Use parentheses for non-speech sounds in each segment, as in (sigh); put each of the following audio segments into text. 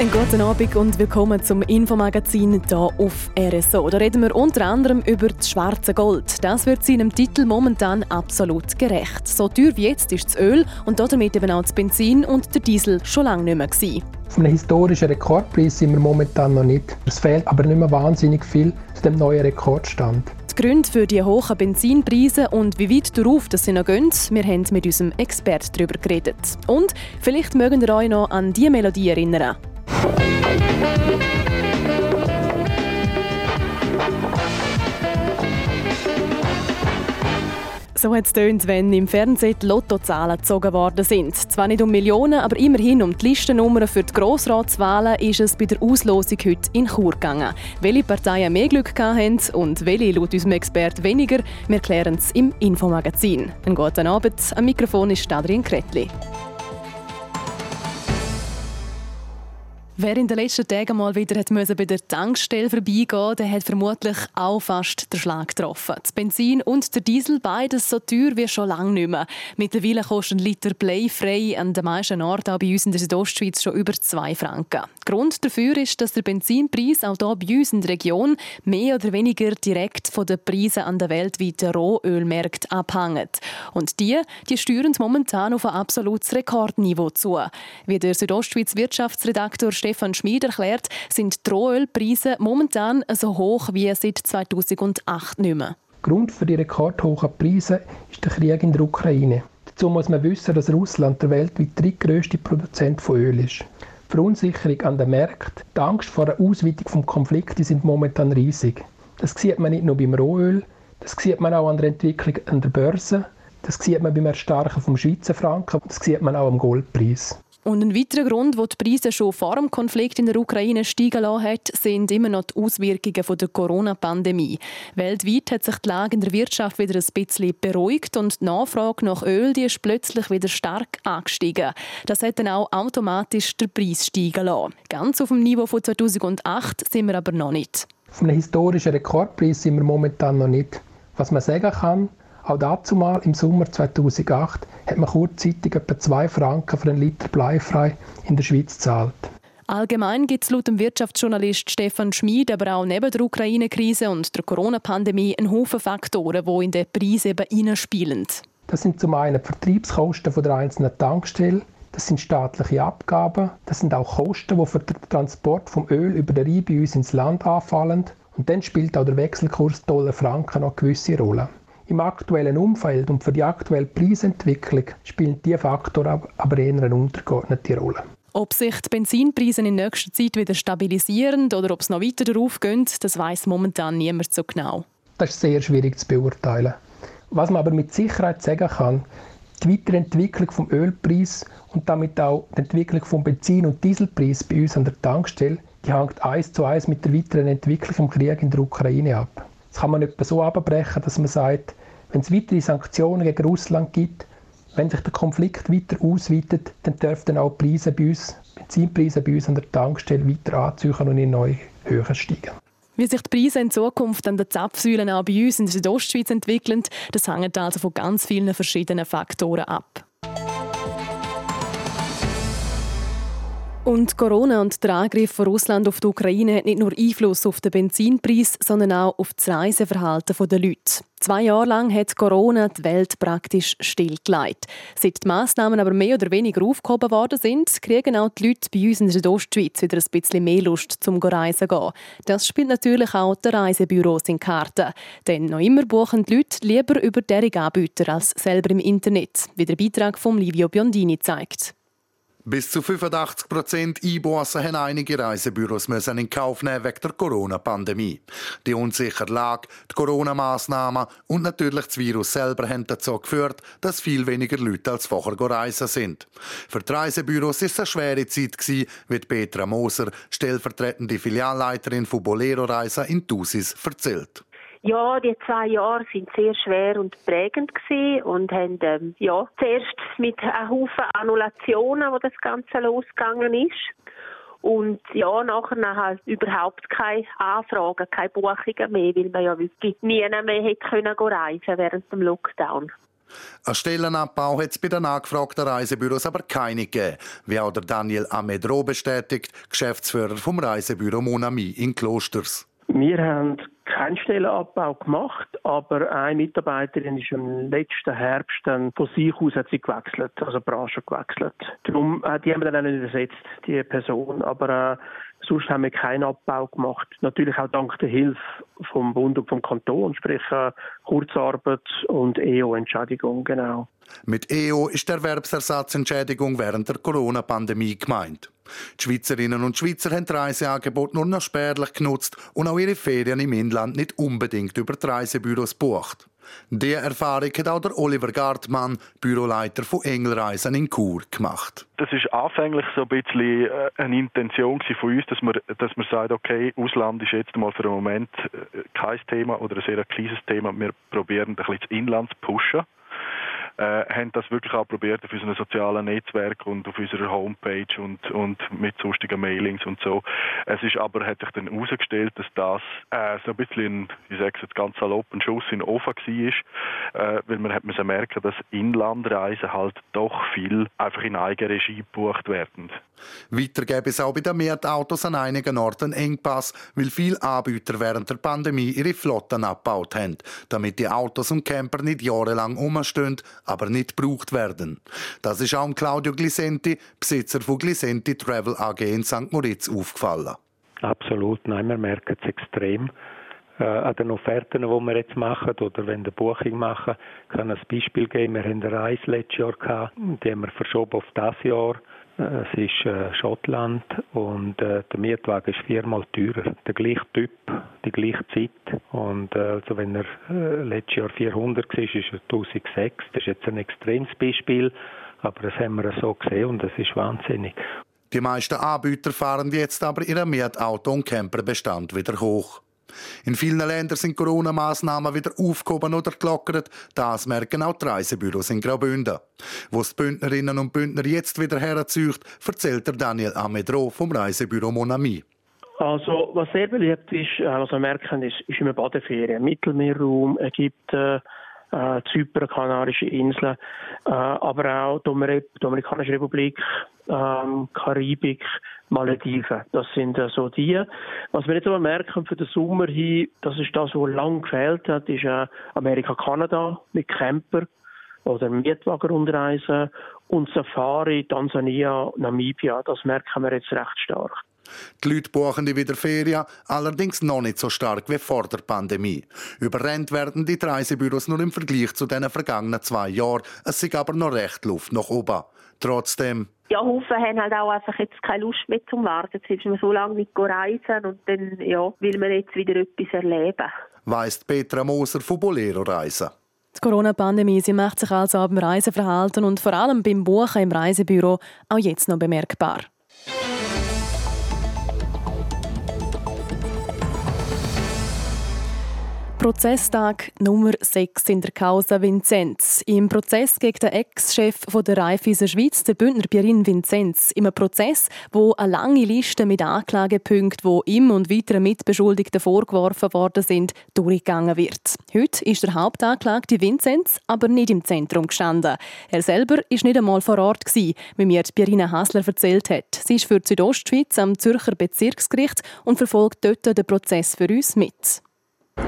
Einen guten Abend und willkommen zum Infomagazin hier auf RSO. Da reden wir unter anderem über das schwarze Gold. Das wird seinem Titel momentan absolut gerecht. So teuer wie jetzt ist das Öl und damit eben auch das Benzin und der Diesel schon lange nicht mehr. Gewesen. Auf einem historischen Rekordpreis sind wir momentan noch nicht. Es fehlt aber nicht mehr wahnsinnig viel zu dem neuen Rekordstand. Die Gründe für die hohen Benzinpreise und wie weit darauf das sie noch gehen, wir haben mit unserem Experten darüber geredet. Und vielleicht mögen ihr euch noch an diese Melodie erinnern. So hat es tönt, wenn im Fernsehen die Lottozahlen gezogen worden sind. Zwar nicht um Millionen, aber immerhin um die Listennummern für die Grossratswahlen ist es bei der Auslosung heute in Chur gegangen. Welche Parteien mehr Glück hatten und welche laut unserem Experten weniger, wir klären es im Infomagazin. Einen guten Abend, am Mikrofon ist Adrian Kretli. Wer in den letzten Tagen mal wieder hat bei der Tankstelle vorbeigehen der hat vermutlich auch fast den Schlag getroffen. Das Benzin und der Diesel, beides so teuer wie schon lange nicht mehr. Mittlerweile kostet ein Liter Bleifrei an den meisten Orten, auch bei uns in der Südostschweiz, schon über 2 Franken. Grund dafür ist, dass der Benzinpreis auch hier bei uns in der Region mehr oder weniger direkt von den Preisen an den weltweiten Rohölmärkten abhängt. Und die, die steuern momentan auf ein absolutes Rekordniveau zu. Wie der Südostschweiz Wirtschaftsredaktor Stefan Schmid erklärt, sind die Rohölpreise momentan so hoch wie seit 2008 nicht mehr. Grund für die rekordhohen Preise ist der Krieg in der Ukraine. Dazu muss man wissen, dass Russland der weltweit drittgrößte Produzent von Öl ist. Verunsicherung an den Märkten, die Angst vor einer Ausweitung des Konflikts sind momentan riesig. Das sieht man nicht nur beim Rohöl, das sieht man auch an der Entwicklung an der Börse, das sieht man beim Erstarken vom Schweizer Franken, das sieht man auch am Goldpreis. Und ein weiterer Grund, wo die Preise schon vor dem Konflikt in der Ukraine steigen lassen hat, sind immer noch die Auswirkungen der Corona-Pandemie. Weltweit hat sich die Lage in der Wirtschaft wieder ein bisschen beruhigt und die Nachfrage nach Öl die ist plötzlich wieder stark angestiegen. Das hat dann auch automatisch den Preis steigen lassen. Ganz auf dem Niveau von 2008 sind wir aber noch nicht. Auf einem historischen Rekordpreis sind wir momentan noch nicht. Was man sagen kann, auch dazu mal im Sommer 2008 hat man kurzzeitig etwa 2 Franken für einen Liter bleifrei in der Schweiz gezahlt. Allgemein gibt es laut dem Wirtschaftsjournalist Stefan Schmid aber auch neben der Ukraine-Krise und der Corona-Pandemie einen Haufen Faktoren, die in den Preis eben hineinspielen. Das sind zum einen die Vertriebskosten der einzelnen Tankstellen, das sind staatliche Abgaben, das sind auch Kosten, die für den Transport vom Öl über den Rhein bei uns ins Land anfallen. Und dann spielt auch der Wechselkurs Dollar-Franken noch eine gewisse Rolle. Im aktuellen Umfeld und für die aktuelle Preisentwicklung spielen diese Faktoren aber eher eine untergeordnete Rolle. Ob sich die Benzinpreise in nächster Zeit wieder stabilisieren oder ob es noch weiter darauf geht, das weiß momentan niemand so genau. Das ist sehr schwierig zu beurteilen. Was man aber mit Sicherheit sagen kann, die Weiterentwicklung vom Ölpreis und damit auch die Entwicklung vom Benzin- und Dieselpreis bei uns an der Tankstelle, die hängt eins zu eins mit der weiteren Entwicklung vom Krieg in der Ukraine ab. Das kann man etwa so abbrechen, dass man sagt, wenn es weitere Sanktionen gegen Russland gibt, wenn sich der Konflikt weiter ausweitet, dann dürften auch die Preise bei uns, Benzinpreise bei uns an der Tankstelle weiter anziehen und in neue Höhen steigen. Wie sich die Preise in Zukunft an den Zapfsäulen auch bei uns in der Südostschweiz entwickeln, das hängt also von ganz vielen verschiedenen Faktoren ab. Und Corona und der Angriff von Russland auf die Ukraine hat nicht nur Einfluss auf den Benzinpreis, sondern auch auf das Reiseverhalten der Leute. Zwei Jahre lang hat Corona die Welt praktisch stillgelegt. Seit die Massnahmen aber mehr oder weniger aufgehoben worden sind, kriegen auch die Leute bei uns in der Südostschweiz wieder ein bisschen mehr Lust zum Reisen gehen. Das spielt natürlich auch die Reisebüros in Karten. Denn noch immer buchen die Leute lieber über deren Anbieter als selber im Internet, wie der Beitrag von Livio Biondini zeigt. Bis zu 85 Prozent Einbußen haben einige Reisebüros müssen in Kauf nehmen wegen der Corona-Pandemie. Die unsichere Lage, die Corona-Massnahmen und natürlich das Virus selber haben dazu geführt, dass viel weniger Leute als vorher reisen sind. Für die Reisebüros ist es eine schwere Zeit wie Petra Moser, stellvertretende Filialleiterin von Bolero Reisen in Thusis, erzählt. Ja, die zwei Jahre sind sehr schwer und prägend gewesen und haben ähm, ja zuerst mit einem Haufen Annulationen, wo das Ganze losgegangen ist. Und ja, nachher halt überhaupt keine Anfragen, keine Buchungen mehr, weil man ja wirklich nie mehr hätte können reisen während dem Lockdown. Ein Stellenabbau hat es bei den angefragten Reisebüros aber keine gegeben, wie auch der Daniel Amedro bestätigt, Geschäftsführer vom Reisebüro Monami in Klosters. Wir haben keinen Stellenabbau gemacht, aber eine Mitarbeiterin ist im letzten Herbst dann von sich aus hat sie gewechselt, also Branche gewechselt. Darum, äh, die haben wir dann auch nicht ersetzt, die Person, aber äh, sonst haben wir keinen Abbau gemacht. Natürlich auch dank der Hilfe vom Bund und vom Kanton, sprich äh, Kurzarbeit und EO-Entschädigung, genau. Mit EO ist Erwerbsersatzentschädigung während der Corona-Pandemie gemeint. Die Schweizerinnen und Schweizer haben die Reiseangebote nur noch spärlich genutzt und auch ihre Ferien im Inland nicht unbedingt über die Reisebüros bucht. Diese Erfahrung hat auch der Oliver Gartmann, Büroleiter von Engelreisen in Chur, gemacht. Das ist anfänglich so ein bisschen äh, eine Intention von uns, dass man, dass man sagt, okay, Ausland ist jetzt mal für einen Moment äh, kein Thema oder ein sehr kleines Thema. Wir probieren ein bisschen das Inland zu pushen äh, haben das wirklich auch probiert auf unseren sozialen Netzwerk und auf unserer Homepage und, und mit sonstigen Mailings und so. Es ist aber, hat sich dann herausgestellt, dass das äh, so ein bisschen, ich sage es jetzt ganz salopp, ein Schuss in den Ofen war, äh, weil man hat müssen merken, dass Inlandreisen halt doch viel einfach in Eigenregie gebucht werden. Weiter gäbe es auch bei den Mietautos an einigen Orten Engpass, weil viele Anbieter während der Pandemie ihre Flotten abgebaut haben, damit die Autos und Camper nicht jahrelang umstehen, aber nicht gebraucht werden. Das ist auch Claudio Glisenti, Besitzer von Glisenti Travel AG in St. Moritz, aufgefallen. Absolut, nein, wir merken es extrem äh, an den Offerten, die wir jetzt machen oder wenn wir Buchung machen. Ich kann ein Beispiel geben. Wir haben eine Reise letztes Jahr gehabt, die haben wir verschoben auf das Jahr. Äh, es ist äh, Schottland und äh, der Mietwagen ist viermal teurer. Der gleiche Typ, die gleiche Zeit. Und äh, also wenn er äh, letztes Jahr 400 war, ist er 1006. Das ist jetzt ein extremes Beispiel, aber das haben wir so gesehen und das ist wahnsinnig. Die meisten Anbieter fahren jetzt aber ihren Mietauto- und Camperbestand wieder hoch. In vielen Ländern sind Corona-Maßnahmen wieder aufgehoben oder gelockert. Das merken auch die Reisebüros in Graubünden. Wo es die Bündnerinnen und Bündner jetzt wieder herzeugt, erzählt der Daniel Amedro vom Reisebüro Monami. Also, was sehr beliebt ist, äh, was wir merken, ist, ist immer Badeferien. Mittelmeerraum, Ägypten, äh, Zypern, Kanarische Inseln, äh, aber auch die Dominikanische Republik, ähm, Karibik, Malediven. Das sind äh, so die. Was wir jetzt aber merken für den Sommer hin, das ist das, was lang gefehlt hat, ist äh, Amerika, Kanada mit Camper oder Mietwagenrundreisen und Safari, Tansania, Namibia. Das merken wir jetzt recht stark. Die Leute buchen die wieder Ferien, allerdings noch nicht so stark wie vor der Pandemie. Überrennt werden die Reisebüros nur im Vergleich zu den vergangenen zwei Jahren. Es ist aber noch recht Luft nach oben. Trotzdem. Ja, Haufen haben halt auch einfach jetzt keine Lust mehr zum Warten. Jetzt ist man so lange nicht reisen und dann ja, will man jetzt wieder etwas erleben. Weiss Petra Moser von Bolero Reisen. Die Corona-Pandemie macht sich also auch beim Reiseverhalten und vor allem beim Buchen im Reisebüro auch jetzt noch bemerkbar. Prozesstag Nummer 6 in der Causa Vinzenz. Im Prozess gegen den Ex-Chef der Raiffeisen Schweiz, der Bündner Pierin Vinzenz. Im Prozess, wo eine lange Liste mit Anklagepunkten, wo ihm und weiteren Mitbeschuldigten vorgeworfen worden sind, durchgegangen wird. Heute ist der Hauptanklagte Vinzenz aber nicht im Zentrum gestanden. Er selber ist nicht einmal vor Ort gewesen, wie mir Pierina Hasler erzählt hat. Sie ist für die Südostschweiz am Zürcher Bezirksgericht und verfolgt dort den Prozess für uns mit.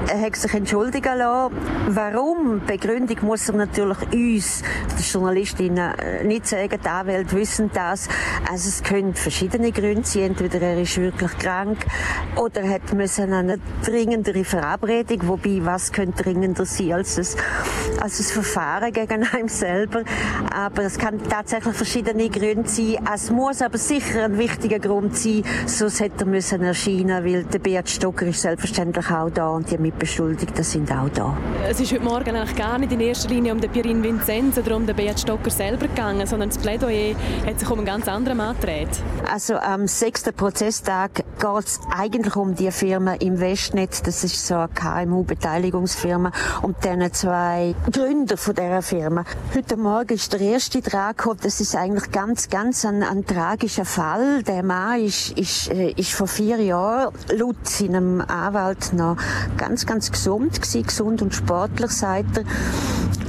Er hat sich entschuldigen lassen. Warum? Die Begründung muss er natürlich uns, die Journalistinnen, äh, nicht sagen. Die Anwälte wissen das. Also es können verschiedene Gründe sein. Entweder er ist wirklich krank oder hat müssen eine dringendere Verabredung. Wobei, was könnte dringender sein als das, als das Verfahren gegen einen selber? Aber es kann tatsächlich verschiedene Gründe sein. Es muss aber sicher ein wichtiger Grund sein. Sonst hätte er müssen erscheinen, weil der Beat Stocker ist selbstverständlich auch da und die Mitbeschuldigten sind auch da. Es ist heute Morgen eigentlich gar nicht in erster Linie um den Pirin Vinzenz oder um den Beat Stocker selber gegangen, sondern das Plädoyer hat sich um einen ganz anderen Mann gedreht. Also am sechsten Prozesstag geht es eigentlich um die Firma Investnet, das ist so eine KMU-Beteiligungsfirma, um diese zwei Gründer von dieser Firma. Heute Morgen ist der erste dran das ist eigentlich ganz, ganz ein, ein tragischer Fall. Der Mann ist, ist, äh, ist vor vier Jahren laut seinem Anwalt noch ganz, ganz gesund gewesen, gesund und sportlich, sagt er.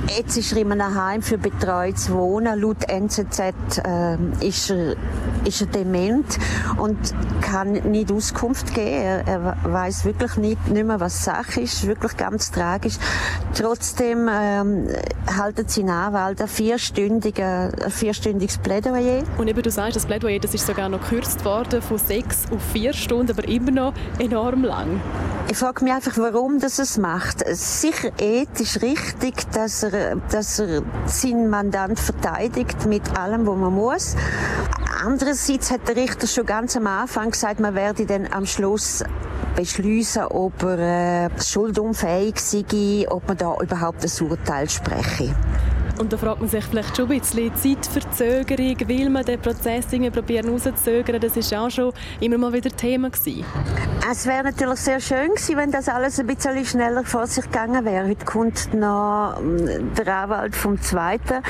Jetzt ist er in einem Heim für betreutes Wohnen. Laut NZZ äh, ist, er, ist er dement und kann nicht Auskunft geben. Er, er weiß wirklich nicht, nicht mehr, was Sache ist. Wirklich ganz tragisch. Trotzdem ähm, haltet sein Anwalt ein, vierstündige, ein vierstündiges Plädoyer. Und eben, du sagst, das Plädoyer das ist sogar noch gekürzt worden von sechs auf vier Stunden, aber immer noch enorm lang. Ich frage mich einfach, warum das es macht. Sicher ethisch richtig, dass er, dass er seinen Mandant verteidigt mit allem, was man muss. Andererseits hat der Richter schon ganz am Anfang gesagt, man werde dann am Schluss beschließen, ob er äh, schuldunfähig sei, ob man da überhaupt ein Urteil spreche. Und da fragt man sich vielleicht schon ein bisschen Zeitverzögerung, will man den Prozess irgendwie probieren rauszuzögern? Das war auch schon immer mal wieder Thema gewesen. Es wäre natürlich sehr schön gewesen, wenn das alles ein bisschen schneller vor sich gegangen wäre. Heute kommt noch ähm, der Anwalt vom zweiten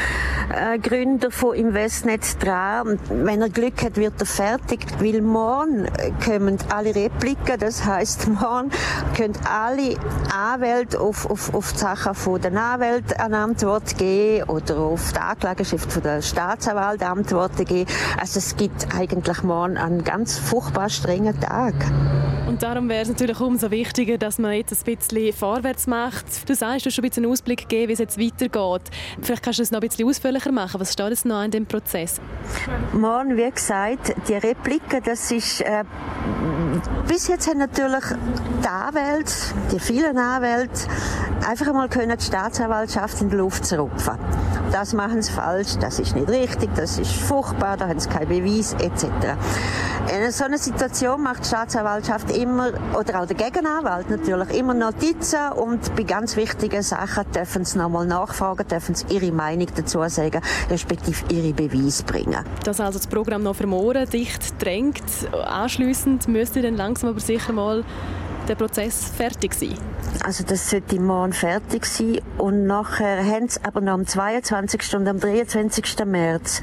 äh, Gründer von Investnet dran. Wenn er Glück hat, wird er fertig. Weil morgen kommen alle Repliken, das heißt (laughs) morgen können alle Anwälte auf, auf, auf die Sachen von den Anwälten eine Antwort geben oder auf die Anklageschrift von der Staatsanwalt Antworten geben. Also es gibt eigentlich morgen einen ganz furchtbar strengen Tag. Und darum wäre es natürlich umso wichtiger, dass man jetzt ein bisschen vorwärts macht. Du sagst, du hast schon ein bisschen einen Ausblick gegeben, wie es jetzt weitergeht. Vielleicht kannst du es noch ein bisschen ausführlicher machen. Was steht jetzt noch in dem Prozess? Morgen, wie gesagt, die Repliken, das ist... Äh, bis jetzt haben natürlich die Anwälte, die vielen Anwälte, einfach einmal können die Staatsanwaltschaft in die Luft zerrupfen. Das machen sie falsch, das ist nicht richtig, das ist furchtbar, da haben sie keinen Beweis, etc. In so einer Situation macht die Staatsanwaltschaft immer, oder auch der Gegenanwalt natürlich, immer Notizen und bei ganz wichtigen Sachen dürfen sie nochmal nachfragen, dürfen sie ihre Meinung dazu sagen, respektive ihre Beweise bringen. Dass also das Programm noch vermoren, dicht drängt, anschliessend müsste dann langsam aber sicher mal der Prozess fertig sein? Also das sollte morgen fertig sein und nachher haben sie aber noch am 22. und am 23. März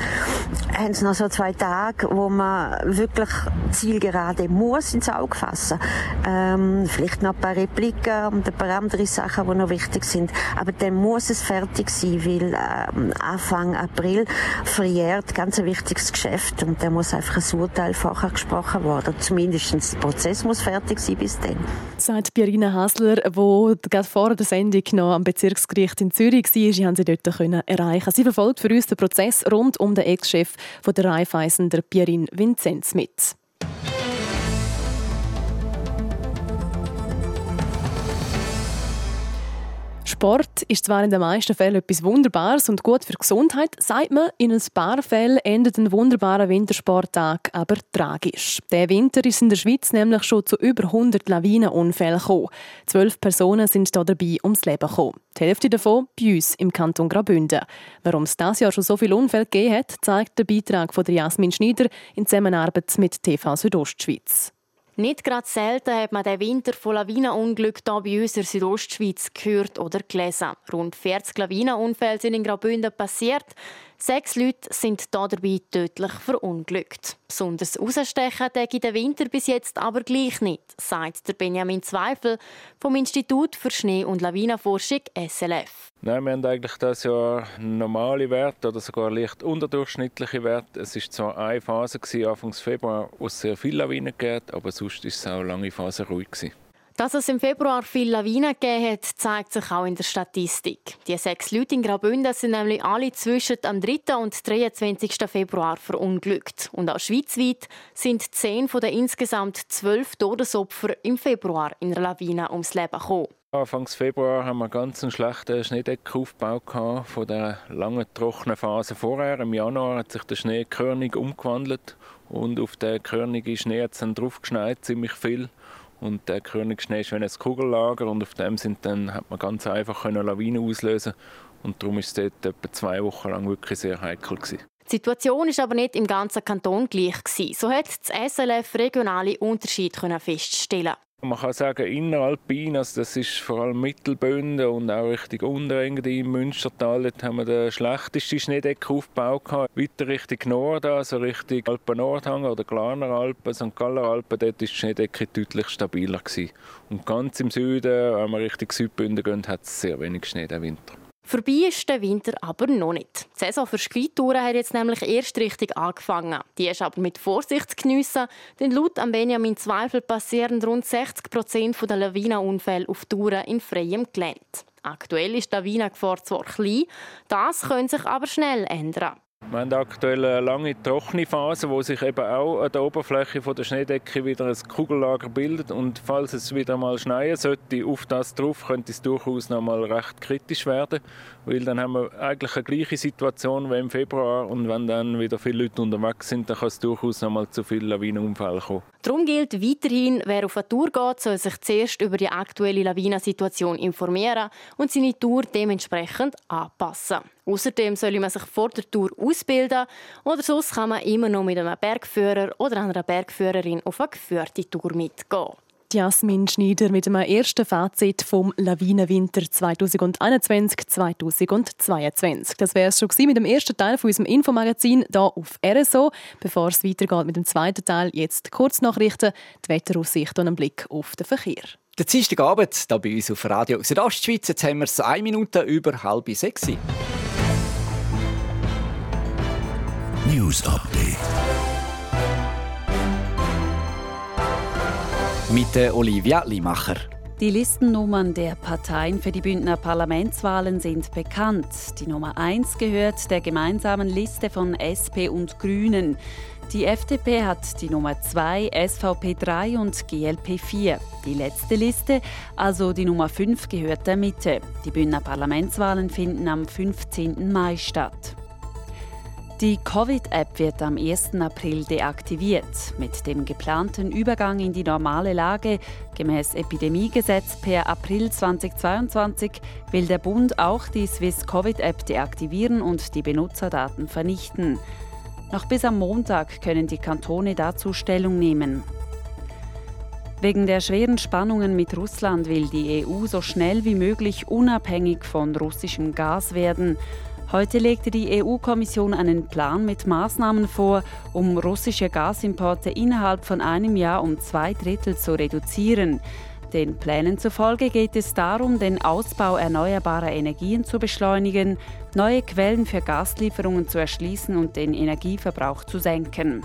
haben sie noch so zwei Tage, wo man wirklich zielgerade muss ins Auge fassen. Ähm, vielleicht noch ein paar Repliken und ein paar andere Sachen, die noch wichtig sind. Aber dann muss es fertig sein, weil ähm, Anfang April verjährt ganz ein wichtiges Geschäft und da muss einfach ein Urteil vorher gesprochen werden. Zumindest der Prozess muss fertig sein bis dann. Sagt Pierina Hasler, die gerade vor der Sendung noch am Bezirksgericht in Zürich war. Haben sie dort erreichen. Sie verfolgt für uns den Prozess rund um den Ex-Chef der Raiffeisen, der Pierin Vinzenz, mit. Sport ist zwar in den meisten Fällen etwas Wunderbares und gut für die Gesundheit, sagt man, in ein paar Fällen endet ein wunderbarer Wintersporttag aber tragisch. Der Winter ist in der Schweiz nämlich schon zu über 100 Lawinenunfällen gekommen. Zwölf Personen sind da dabei ums Leben gekommen. Die Hälfte davon bei uns im Kanton Graubünden. Warum es dieses Jahr schon so viele Unfälle gegeben hat, zeigt der Beitrag von Jasmin Schneider in Zusammenarbeit mit TV Südostschweiz. Nicht gerade selten hat man den Winter von Lawinenunglücken hier bei uns in der Südostschweiz gehört oder gelesen. Rund 40 Lawinenunfälle sind in Graubünden passiert. Sechs Leute sind dabei tödlich verunglückt. Besonders rausstechen in den Winter bis jetzt aber gleich nicht, sagt der Benjamin Zweifel vom Institut für Schnee- und Lawinenforschung SLF. Nein, wir haben eigentlich das Jahr normale Werte oder sogar leicht unterdurchschnittliche Werte. Es war zwar eine Phase, Anfang Februar, wo es sehr viele Lawinen gab, aber sonst war es auch eine lange Phase ruhig. Gewesen. Dass es im Februar viele Lawinen gegeben hat, zeigt sich auch in der Statistik. Die sechs Leute in Graubünden sind nämlich alle zwischen am 3. und 23. Februar verunglückt. Und auch schweizweit sind zehn von den insgesamt zwölf Todesopfer im Februar in einer Lawine ums Leben gekommen. Anfang Februar haben wir ganz einen schlechten Schneedeckenaufbau von der langen trockenen Phase vorher. Im Januar hat sich der Schneekörnig umgewandelt und auf den körnigen Schnee hat es dann drauf ziemlich viel. Und der Königsschnee ist ein Kugellager und auf dem sind dann, hat man ganz einfach Lawinen auslösen und darum ist es dort etwa zwei Wochen lang wirklich sehr heikel gewesen. Die Situation ist aber nicht im ganzen Kanton gleich. So hat das SLF regionale Unterschiede feststellen man kann sagen, inneralpin, also das ist vor allem Mittelbünden und auch Richtung Unterengde im Münstertal, dort haben wir den schlechtesten Schneedeckenaufbau gehabt. Weiter Richtung Norden, also Richtung Alpen-Nordhang oder Glarner Alpen, St. Galler Alpen, dort ist die Schneedecke deutlich stabiler gewesen. Und ganz im Süden, wenn wir Richtung Südbünden gehen, hat es sehr wenig Schnee den Winter. Vorbei ist der Winter aber noch nicht. Die Saison für Skitouren hat jetzt nämlich erst richtig angefangen. Die ist aber mit Vorsicht zu geniessen, denn laut Benjamin Zweifel passieren rund 60 Prozent der Lawinenunfälle auf Touren in freiem Gelände. Aktuell ist die Lawinengefahr zwar klein, das könnte sich aber schnell ändern. Wir haben aktuell eine lange trockene Phase, wo sich eben auch an der Oberfläche der Schneedecke wieder ein Kugellager bildet. Und falls es wieder mal schneien sollte, auf das drauf, könnte es durchaus noch mal recht kritisch werden. Weil dann haben wir eigentlich eine gleiche Situation wie im Februar. Und wenn dann wieder viele Leute unterwegs sind, dann kann es durchaus noch mal zu vielen Lawinenunfällen kommen. Darum gilt weiterhin, wer auf eine Tour geht, soll sich zuerst über die aktuelle Lawinensituation informieren und seine Tour dementsprechend anpassen. Außerdem soll man sich vor der Tour ausbilden oder sonst kann man immer noch mit einem Bergführer oder einer Bergführerin auf eine geführte Tour mitgehen. Jasmin Schneider mit einem ersten Fazit vom Lawinenwinter 2021-2022. Das wäre es schon mit dem ersten Teil von unserem Infomagazin hier auf RSO. Bevor es weitergeht mit dem zweiten Teil, jetzt Kurznachrichten, die Wetteraussicht und einen Blick auf den Verkehr. Der Dienstagabend hier bei uns auf Radio Südostschweiz. Jetzt haben wir es eine Minute über halb sechs. News Update. Mit Olivia Limacher. Die Listennummern der Parteien für die Bündner Parlamentswahlen sind bekannt. Die Nummer 1 gehört der gemeinsamen Liste von SP und Grünen. Die FDP hat die Nummer 2, SVP 3 und GLP 4. Die letzte Liste, also die Nummer 5, gehört der Mitte. Die Bündner Parlamentswahlen finden am 15. Mai statt. Die Covid-App wird am 1. April deaktiviert. Mit dem geplanten Übergang in die normale Lage gemäß Epidemiegesetz per April 2022 will der Bund auch die Swiss Covid-App deaktivieren und die Benutzerdaten vernichten. Noch bis am Montag können die Kantone dazu Stellung nehmen. Wegen der schweren Spannungen mit Russland will die EU so schnell wie möglich unabhängig von russischem Gas werden. Heute legte die EU-Kommission einen Plan mit Maßnahmen vor, um russische Gasimporte innerhalb von einem Jahr um zwei Drittel zu reduzieren. Den Plänen zufolge geht es darum, den Ausbau erneuerbarer Energien zu beschleunigen, neue Quellen für Gaslieferungen zu erschließen und den Energieverbrauch zu senken.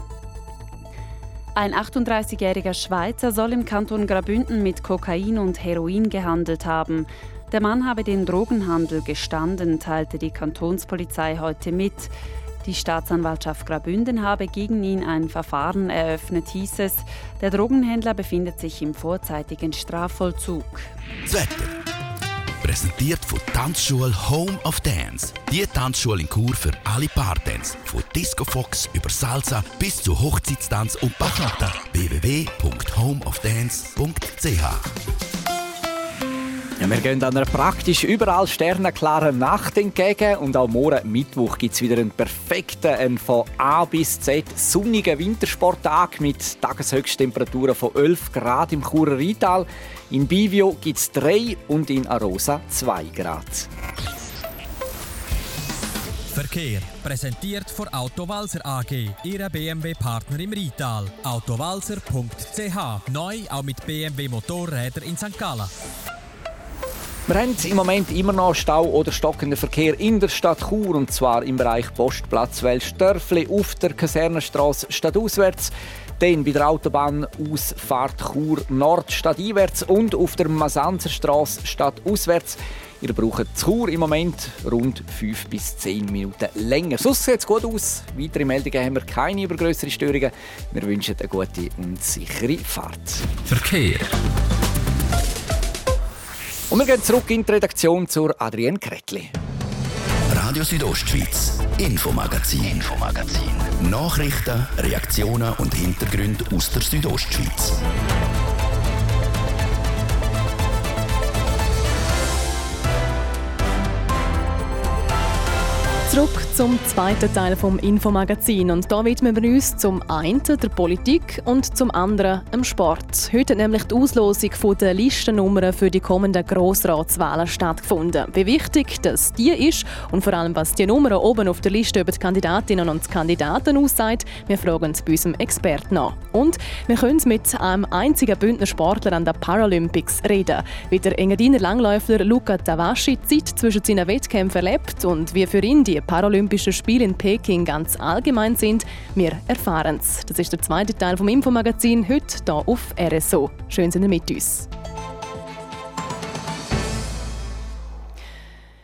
Ein 38-jähriger Schweizer soll im Kanton Grabünden mit Kokain und Heroin gehandelt haben. Der Mann habe den Drogenhandel gestanden, teilte die Kantonspolizei heute mit. Die Staatsanwaltschaft Grabünden habe gegen ihn ein Verfahren eröffnet, hieß es. Der Drogenhändler befindet sich im vorzeitigen Strafvollzug. Das Wetter. Präsentiert von Tanzschule Home of Dance. Die Tanzschule in Kur für alle Partens. Von Disco Fox über Salsa bis zu Hochzeitstanz und Bachata. www.homeofdance.ch ja, wir gehen einer praktisch überall sternenklaren Nacht entgegen und auch morgen Mittwoch gibt es wieder einen perfekten, einen von A bis Z sonnigen Wintersporttag mit Tageshöchsttemperaturen von 11 Grad im Churer Rheintal. In Bivio gibt es 3 und in Arosa 2 Grad. Verkehr präsentiert von Autowalzer AG, Ihrer BMW-Partner im Rheintal. Autowalzer.ch neu auch mit BMW Motorräder in St. Gallen. Wir haben im Moment immer noch Stau oder stockenden Verkehr in der Stadt Chur und zwar im Bereich Postplatz Welsdörfli auf der Kasernenstraße stadtauswärts, dann bei der Autobahn Ausfahrt Chur Nord stadteinwärts und auf der Masanzerstraße stadtauswärts. Ihr braucht Chur im Moment rund 5 bis 10 Minuten länger. Sonst sieht es gut aus. Weitere Meldungen haben wir keine über größere Störungen. Wir wünschen eine gute und sichere Fahrt. Verkehr. Und wir gehen zurück in die Redaktion zur Adrienne Kretli. Radio Südostschweiz, Infomagazin, Infomagazin. Nachrichten, Reaktionen und Hintergründe aus der Südostschweiz. Zurück zum zweiten Teil vom Infomagazin und da widmen wir uns zum einen der Politik und zum anderen dem Sport. Heute hat nämlich die Auslosung der Listennummern für die kommenden Grossratswahlen stattgefunden. Wie wichtig das die ist und vor allem was die Nummer oben auf der Liste über die Kandidatinnen und Kandidaten aussagt, wir fragen bei unserem Experten nach. Und wir können mit einem einzigen Bündner Sportler an den Paralympics reden, wie der Engadiner Langläufer Luca Tavaschi Zeit zwischen seinen Wettkämpfen erlebt und wie für ihn die Paralympischen Spiele in Peking ganz allgemein sind, wir erfahren es. Das ist der zweite Teil vom Infomagazin, heute hier auf RSO. Schön, sind ihr mit uns.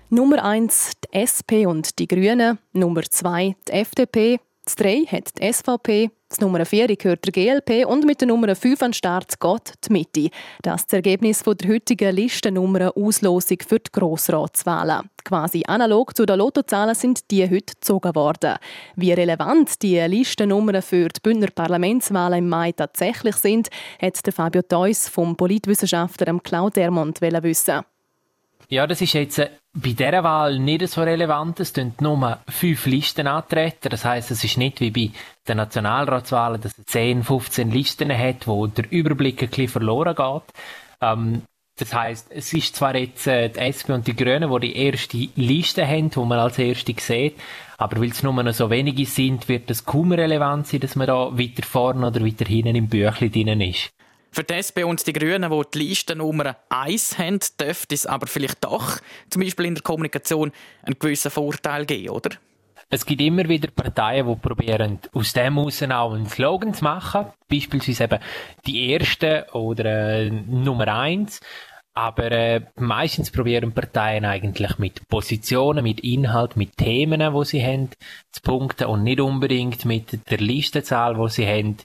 Nummer 1 die SP und die Grünen, Nummer 2 die FDP, das 3 hat die SVP, das Nummer 4 gehört der GLP und mit der Nummer 5 an Start geht die Mitte. Das ist das Ergebnis der heutigen Listennummer Auslosung für die Grossratswahlen. Quasi analog zu den Lottozahlen sind die heute gezogen worden. Wie relevant die Listennummern für die Bündner Parlamentswahlen im Mai tatsächlich sind, hat Fabio Theus vom Politwissenschaftler Claude Dermont wissen. Ja, das ist jetzt äh, bei dieser Wahl nicht so relevant. Es sind nur fünf Listen antreten. Das heißt, es ist nicht wie bei den Nationalratswahlen, dass es 10, 15 Listen hat, wo der Überblick ein bisschen verloren geht. Ähm, das heißt, es ist zwar jetzt äh, die SP und die Grünen, die die erste Liste haben, die man als erste sieht, aber weil es nur noch so wenige sind, wird es kaum relevant sein, dass man da weiter vorne oder weiter hinten im Büchlein drin ist. Für die SP und die Grünen, die die Listennummer 1 haben, dürfte es aber vielleicht doch, zum Beispiel in der Kommunikation, einen gewissen Vorteil geben, oder? Es gibt immer wieder Parteien, die probieren, aus dem heraus auch einen Slogan zu machen. Beispielsweise eben die erste oder äh, Nummer 1. Aber äh, meistens probieren Parteien eigentlich mit Positionen, mit Inhalt, mit Themen, wo sie haben, zu punkten und nicht unbedingt mit der Listenzahl, wo sie haben,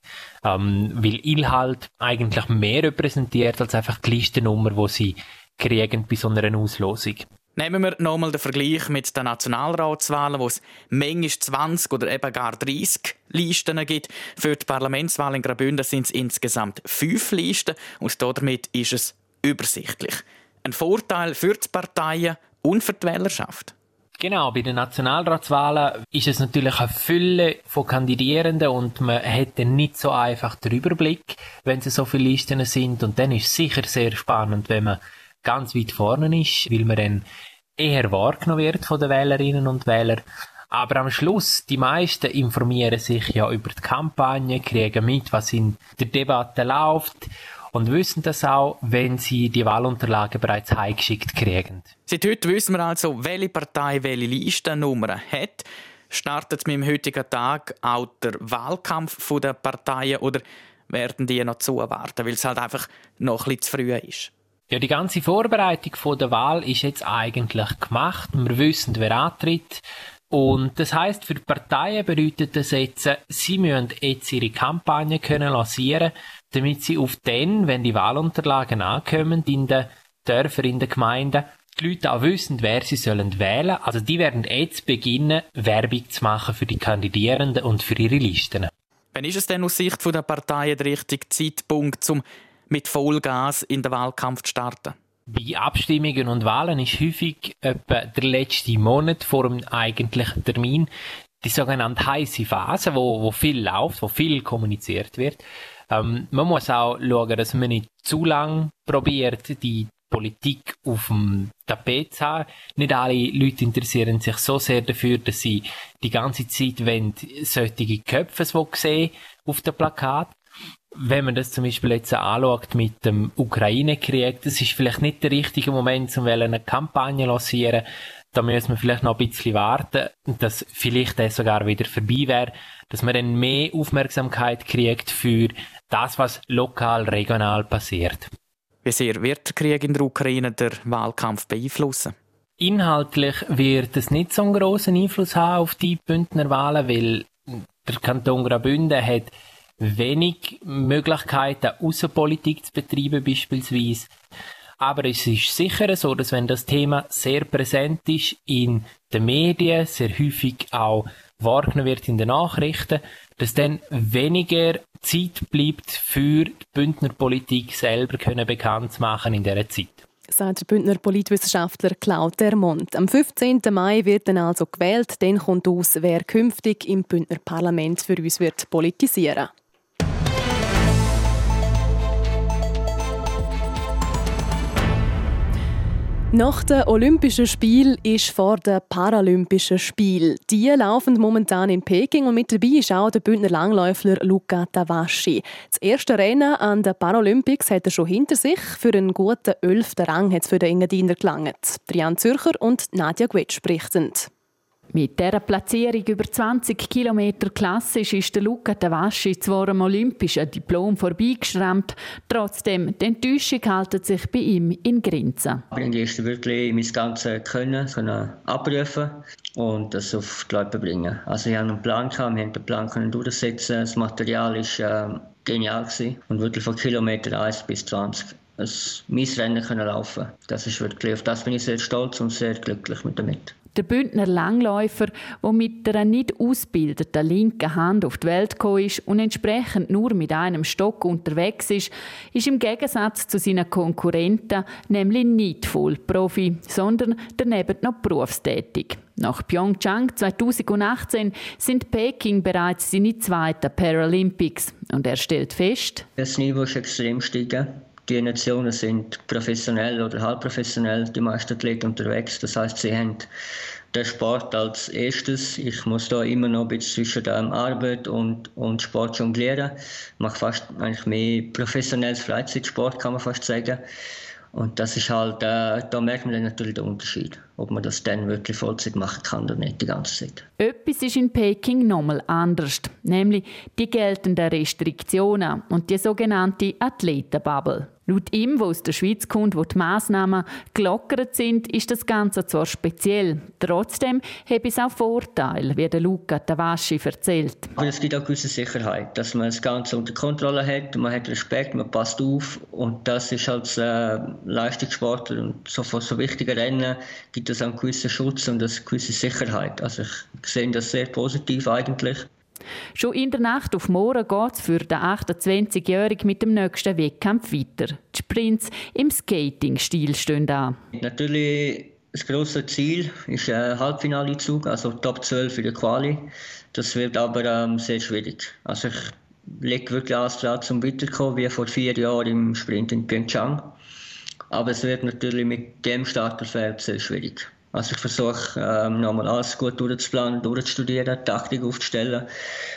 ähm, weil Inhalt eigentlich mehr repräsentiert als einfach die Listennummer, wo sie kriegen bei so einer Auslosung. Nehmen wir nochmal den Vergleich mit den Nationalratswahlen, wo es manchmal 20 oder eben gar 30 Listen gibt. Für die Parlamentswahl in Graubünden sind es insgesamt fünf Listen und damit ist es übersichtlich. Ein Vorteil für die Parteien und für die Wählerschaft. Genau, bei den Nationalratswahlen ist es natürlich eine Fülle von Kandidierenden und man hätte nicht so einfach den Überblick, wenn es so viele Listen sind. Und dann ist es sicher sehr spannend, wenn man ganz weit vorne ist, weil man dann eher wahrgenommen wird von den Wählerinnen und Wählern. Aber am Schluss, die meisten informieren sich ja über die Kampagne, kriegen mit, was in der Debatte läuft und wissen das auch, wenn sie die Wahlunterlagen bereits heimgeschickt kriegen. Seit heute wissen wir also, welche Partei welche Listennummer hat. Startet mit dem heutigen Tag auch der Wahlkampf der Parteien oder werden die noch zuwarten, weil es halt einfach noch ein bisschen zu früh ist? Ja, die ganze Vorbereitung der Wahl ist jetzt eigentlich gemacht. Wir wissen, wer antritt. Und das heißt, für die Parteien bedeutet das jetzt, sie müssen jetzt ihre Kampagne können lancieren, damit sie auf den, wenn die Wahlunterlagen ankommen, in den Dörfern, in den Gemeinden, die Leute auch wissen, wer sie sollen wählen. Also die werden jetzt beginnen, Werbung zu machen für die Kandidierenden und für ihre Listen. Wann ist es denn aus Sicht der Parteien der richtige Zeitpunkt, um mit Vollgas in den Wahlkampf zu starten? Bei Abstimmungen und Wahlen ist häufig etwa der letzte Monat vor dem eigentlichen Termin die sogenannte heiße Phase, wo, wo viel läuft, wo viel kommuniziert wird. Ähm, man muss auch schauen, dass man nicht zu lang probiert, die Politik auf dem Tapet zu haben. Nicht alle Leute interessieren sich so sehr dafür, dass sie die ganze Zeit wollen, solche Köpfe sehen auf dem Plakat. Wenn man das zum Beispiel jetzt anschaut mit dem Ukraine-Krieg, das ist vielleicht nicht der richtige Moment, um eine Kampagne zu lancieren. Da müssen wir vielleicht noch ein bisschen warten, dass vielleicht das sogar wieder vorbei wäre, dass man dann mehr Aufmerksamkeit kriegt für das, was lokal, regional passiert. Wie sehr wird der Krieg in der Ukraine den Wahlkampf beeinflussen? Inhaltlich wird es nicht so einen grossen Einfluss haben auf die Bündner Wahlen, weil der Kanton Graubünden hat wenig Möglichkeiten, Außenpolitik zu betreiben beispielsweise. Aber es ist sicher so, dass wenn das Thema sehr präsent ist in den Medien, sehr häufig auch wahrgenommen wird in den Nachrichten, dass dann weniger Zeit bleibt für die Bündner Politik selber können bekannt zu machen in dieser Zeit. sagt der Bündner Politwissenschaftler Claude Dermont. Am 15. Mai wird dann also gewählt. Dann kommt aus, wer künftig im Bündner Parlament für uns wird politisieren. Nach den Olympischen Spielen ist vor den Paralympischen Spielen. Die laufen momentan in Peking und mit dabei ist auch der Bündner Langläufer Luca Tavaschi. Das erste Rennen an den Paralympics hat er schon hinter sich. Für einen guten elften Rang hat es für den Engadiner gelangt. Brian Zürcher und Nadja Gwetsch berichten. Mit dieser Platzierung über 20 Kilometer klassisch ist der Luca Tavaschi zwar am olympischen Diplom vorbeigeschrammt, trotzdem die Enttäuschung hält sich bei ihm in Grenzen. Ich gestern wirklich mein ganzes Können, abrufen und das auf die Leute bringen. Also ich hatte einen Plan, wir haben den Plan können durchsetzen, das Material war äh, genial gewesen. und wirklich von Kilometer 1 bis 20 ein mein Rennen können laufen. Das ist wirklich, auf das bin ich sehr stolz und sehr glücklich mit damit. Der Bündner Langläufer, der mit einer nicht ausgebildeten linken Hand auf die Welt gekommen ist und entsprechend nur mit einem Stock unterwegs ist, ist im Gegensatz zu seinen Konkurrenten nämlich nicht Vollprofi, sondern daneben noch berufstätig. Nach Pyeongchang 2018 sind Peking bereits seine zweiten Paralympics und er stellt fest, das Niveau ist extrem gestiegen. Die Nationen sind professionell oder halbprofessionell, die meisten Athleten unterwegs. Das heißt, sie haben den Sport als erstes. Ich muss da immer noch ein bisschen zwischen der Arbeit und, und Sport jonglieren. Ich mache fast eigentlich mehr professionelles Freizeitsport, kann man fast sagen. Und das ist halt, äh, da merkt man dann natürlich den Unterschied, ob man das dann wirklich Vollzeit machen kann oder nicht die ganze Zeit. Etwas ist in Peking nochmal anders, nämlich die geltenden Restriktionen und die sogenannte Athletenbubble. Laut ihm, wo aus der Schweiz kommt, wo die Massnahmen gelockert sind, ist das Ganze zwar speziell. Trotzdem habe es auch Vorteile, wie der Luca Tavaschi erzählt. Es gibt auch gewisse Sicherheit, dass man das Ganze unter Kontrolle hat, man hat Respekt, man passt auf und das ist als äh, Leistungssportler und so von so wichtigen Rennen gibt es einen gewissen Schutz und eine gewisse Sicherheit. Also ich sehe das sehr positiv eigentlich. Schon in der Nacht auf morgen geht es für den 28-Jährigen mit dem nächsten Wettkampf weiter. Die Sprints im Skating-Stil stehen an. Natürlich das grosse Ziel ist ein Halbfinalezug, also Top 12 für die Quali. Das wird aber ähm, sehr schwierig. Also ich lege wirklich alles dran, zum weiterkommen, wie vor vier Jahren im Sprint in Pyeongchang. Aber es wird natürlich mit dem Starterfeld sehr schwierig. Also ich versuche ähm, nochmal alles gut durchzuplanen, durchzustudieren, Taktik aufzustellen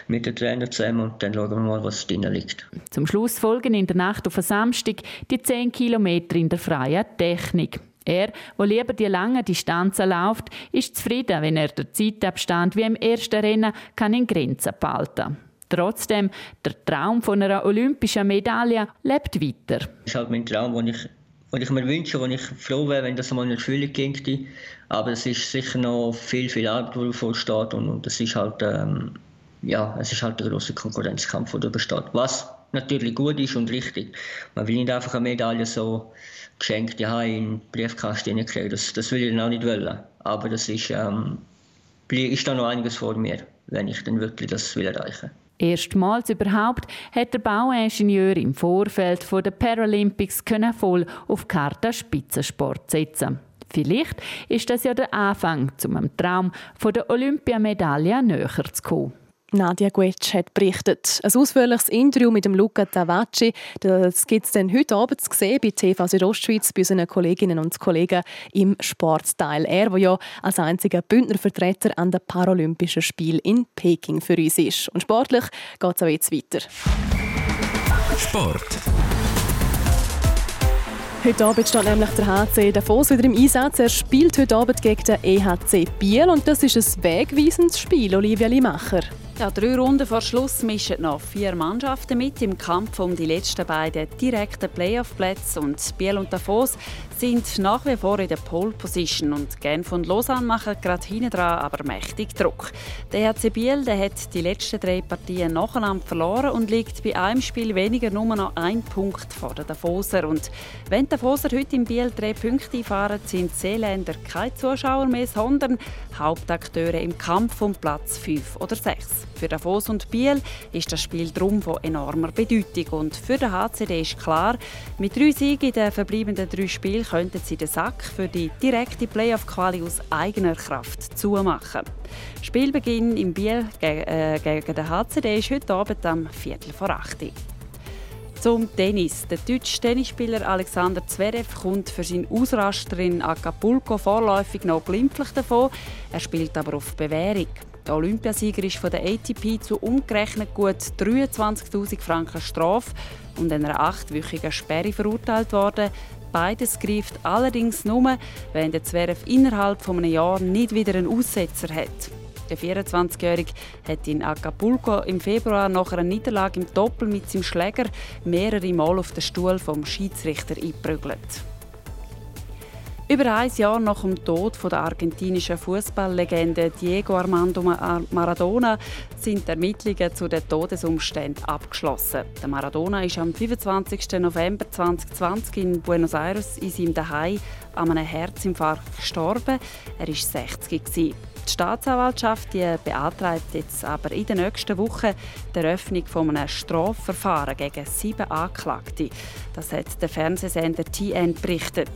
mit den Trainern zusammen und dann schauen wir mal, was drin liegt. Zum Schluss folgen in der Nacht auf den Samstag die 10 Kilometer in der freien Technik. Er, der lieber die langen Distanzen läuft, ist zufrieden, wenn er den Zeitabstand wie im ersten Rennen kann in Grenzen behalten kann. Trotzdem, der Traum von einer olympischen Medaille lebt weiter. Das ist halt mein Traum, den ich und ich mir wünsche, wo ich froh wäre, wenn das mal in Erfüllung ginge. Aber es ist sicher noch viel, viel Arbeit, die davor steht und, und es ist halt, ähm, ja, es ist halt der große Konkurrenzkampf, der besteht. Was natürlich gut ist und richtig. Man will nicht einfach eine Medaille so geschenkt ja, in den Briefkasten kriegen. Das, das will ich dann auch nicht wollen. Aber das ist, ähm, ist da noch einiges vor mir, wenn ich dann wirklich das will erreichen will. Erstmals überhaupt hat der Bauingenieur im Vorfeld der Paralympics voll auf Karte Spitzensport setzen. Vielleicht ist das ja der Anfang, um dem Traum der Olympiamedaille näher zu kommen. Nadia Guetsch hat berichtet. Ein ausführliches Interview mit dem Luca Tavacci, das gibt es heute Abend zu sehen bei TV Südostschweiz bei unseren Kolleginnen und Kollegen im Sportteil. Er, der ja als einziger Bündner Vertreter an den Paralympischen Spielen in Peking für uns ist. Und sportlich geht es auch jetzt weiter. Sport. Heute Abend steht nämlich der HC Davos wieder im Einsatz. Er spielt heute Abend gegen den EHC Biel und das ist ein wegweisendes Spiel, Olivia Limacher. Ja, drei Runden vor Schluss mischen noch vier Mannschaften mit im Kampf um die letzten beiden direkten Playoff-Plätze. Und Biel und Davos sind nach wie vor in der Pole Position. Und Genf und Lausanne machen gerade hinten dran aber mächtig Druck. Der HC Biel der hat die letzten drei Partien nacheinander verloren und liegt bei einem Spiel weniger nur noch ein Punkt vor den Davoser. Und wenn die Davoser heute in Biel drei Punkte einfahren, sind Seeländer keine Zuschauer mehr, sondern Hauptakteure im Kampf um Platz 5 oder 6. Für Davos und Biel ist das Spiel drum von enormer Bedeutung. Und für den HCD ist klar, mit drei Siegen in den verbleibenden drei Spielen könnten sie den Sack für die direkte Playoff-Quali aus eigener Kraft zumachen. Spielbeginn im Biel äh, gegen den HCD ist heute Abend am Viertel vor 8 Uhr. Zum Tennis. Der deutsche Tennisspieler Alexander Zverev kommt für seinen Ausraster in Acapulco vorläufig noch glimpflich davon. Er spielt aber auf Bewährung. Der Olympiasieger ist von der ATP zu umgerechnet gut 23.000 Franken Strafe und einer achtwöchigen Sperre verurteilt worden. Beides greift allerdings nur, wenn der Zverev innerhalb von einem Jahr nicht wieder einen Aussetzer hat. Der 24-Jährige hat in Acapulco im Februar nach einer Niederlage im Doppel mit seinem Schläger mehrere Mal auf den Stuhl vom Schiedsrichter eingeprügelt. Über ein Jahr nach dem Tod der argentinischen Fußballlegende Diego Armando Maradona sind die Ermittlungen zu den Todesumständen abgeschlossen. Der Maradona ist am 25. November 2020 in Buenos Aires in seinem Zuhause an einem Herzinfarkt gestorben. Er war 60. Die Staatsanwaltschaft die beantragt jetzt aber in den nächsten Wochen die Eröffnung von einem Strafverfahren gegen sieben Anklagte. Das hat der Fernsehsender TN berichtet.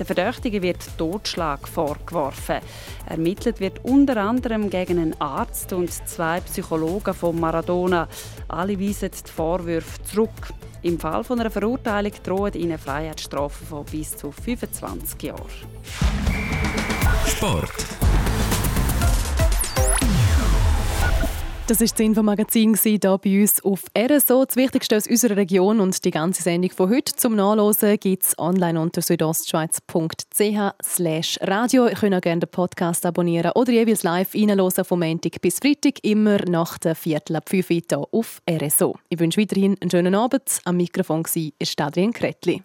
Der Verdächtige wird Totschlag vorgeworfen. Ermittelt wird unter anderem gegen einen Arzt und zwei Psychologen von Maradona. Alle weisen die Vorwürfe zurück. Im Fall von einer Verurteilung drohen ihnen Freiheitsstrafen von bis zu 25 Jahren. Sport. Das war das Infomagazin hier bei uns auf RSO. Das Wichtigste aus unserer Region und die ganze Sendung von heute zum Nachlesen gibt es online unter südostschweiz.ch radio. Ihr könnt auch gerne den Podcast abonnieren oder jeweils live reinhören vom Montag bis Freitag, immer nach der Viertel ab 5 Uhr auf RSO. Ich wünsche weiterhin einen schönen Abend. Am Mikrofon war Adrian Kretli.